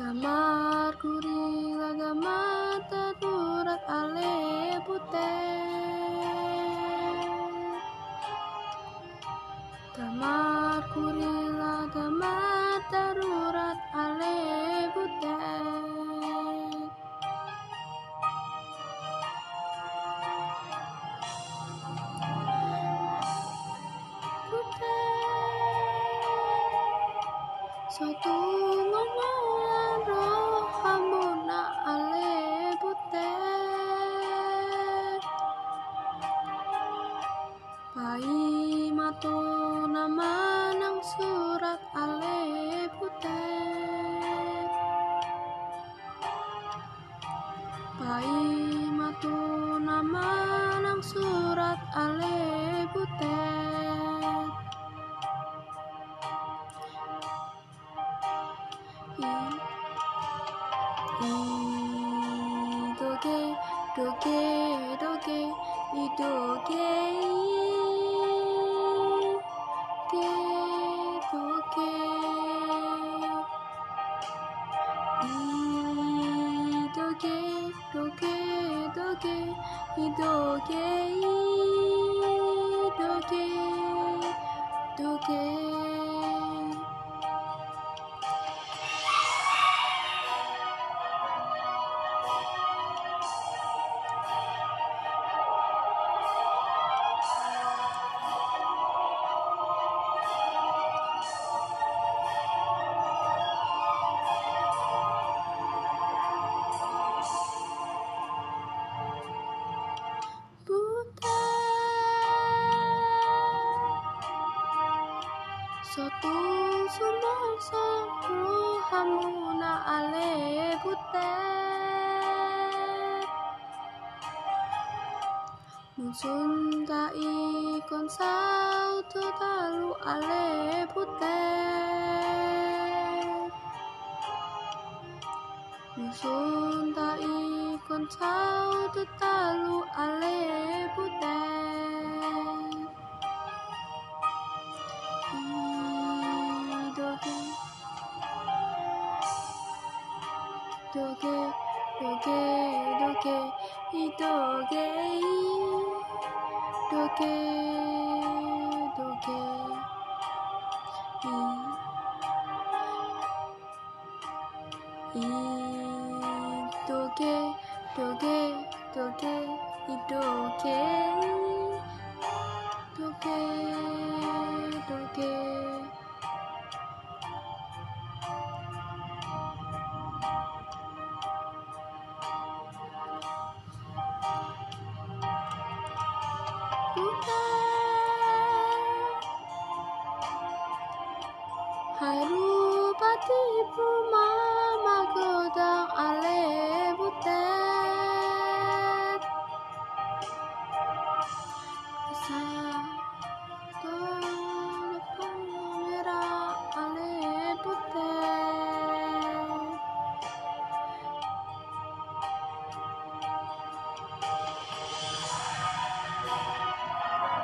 Gamar kuring laga mata turak ale putih Gamar kuring laga mata turak ale Satu mana いどけどけどけいどけけどけいどけどけどけいどけ Sotu sumasa rohamuna ale bute Musun dai kon sau どけどけどけいどけいどけどけいいどけどけどけいどけどけ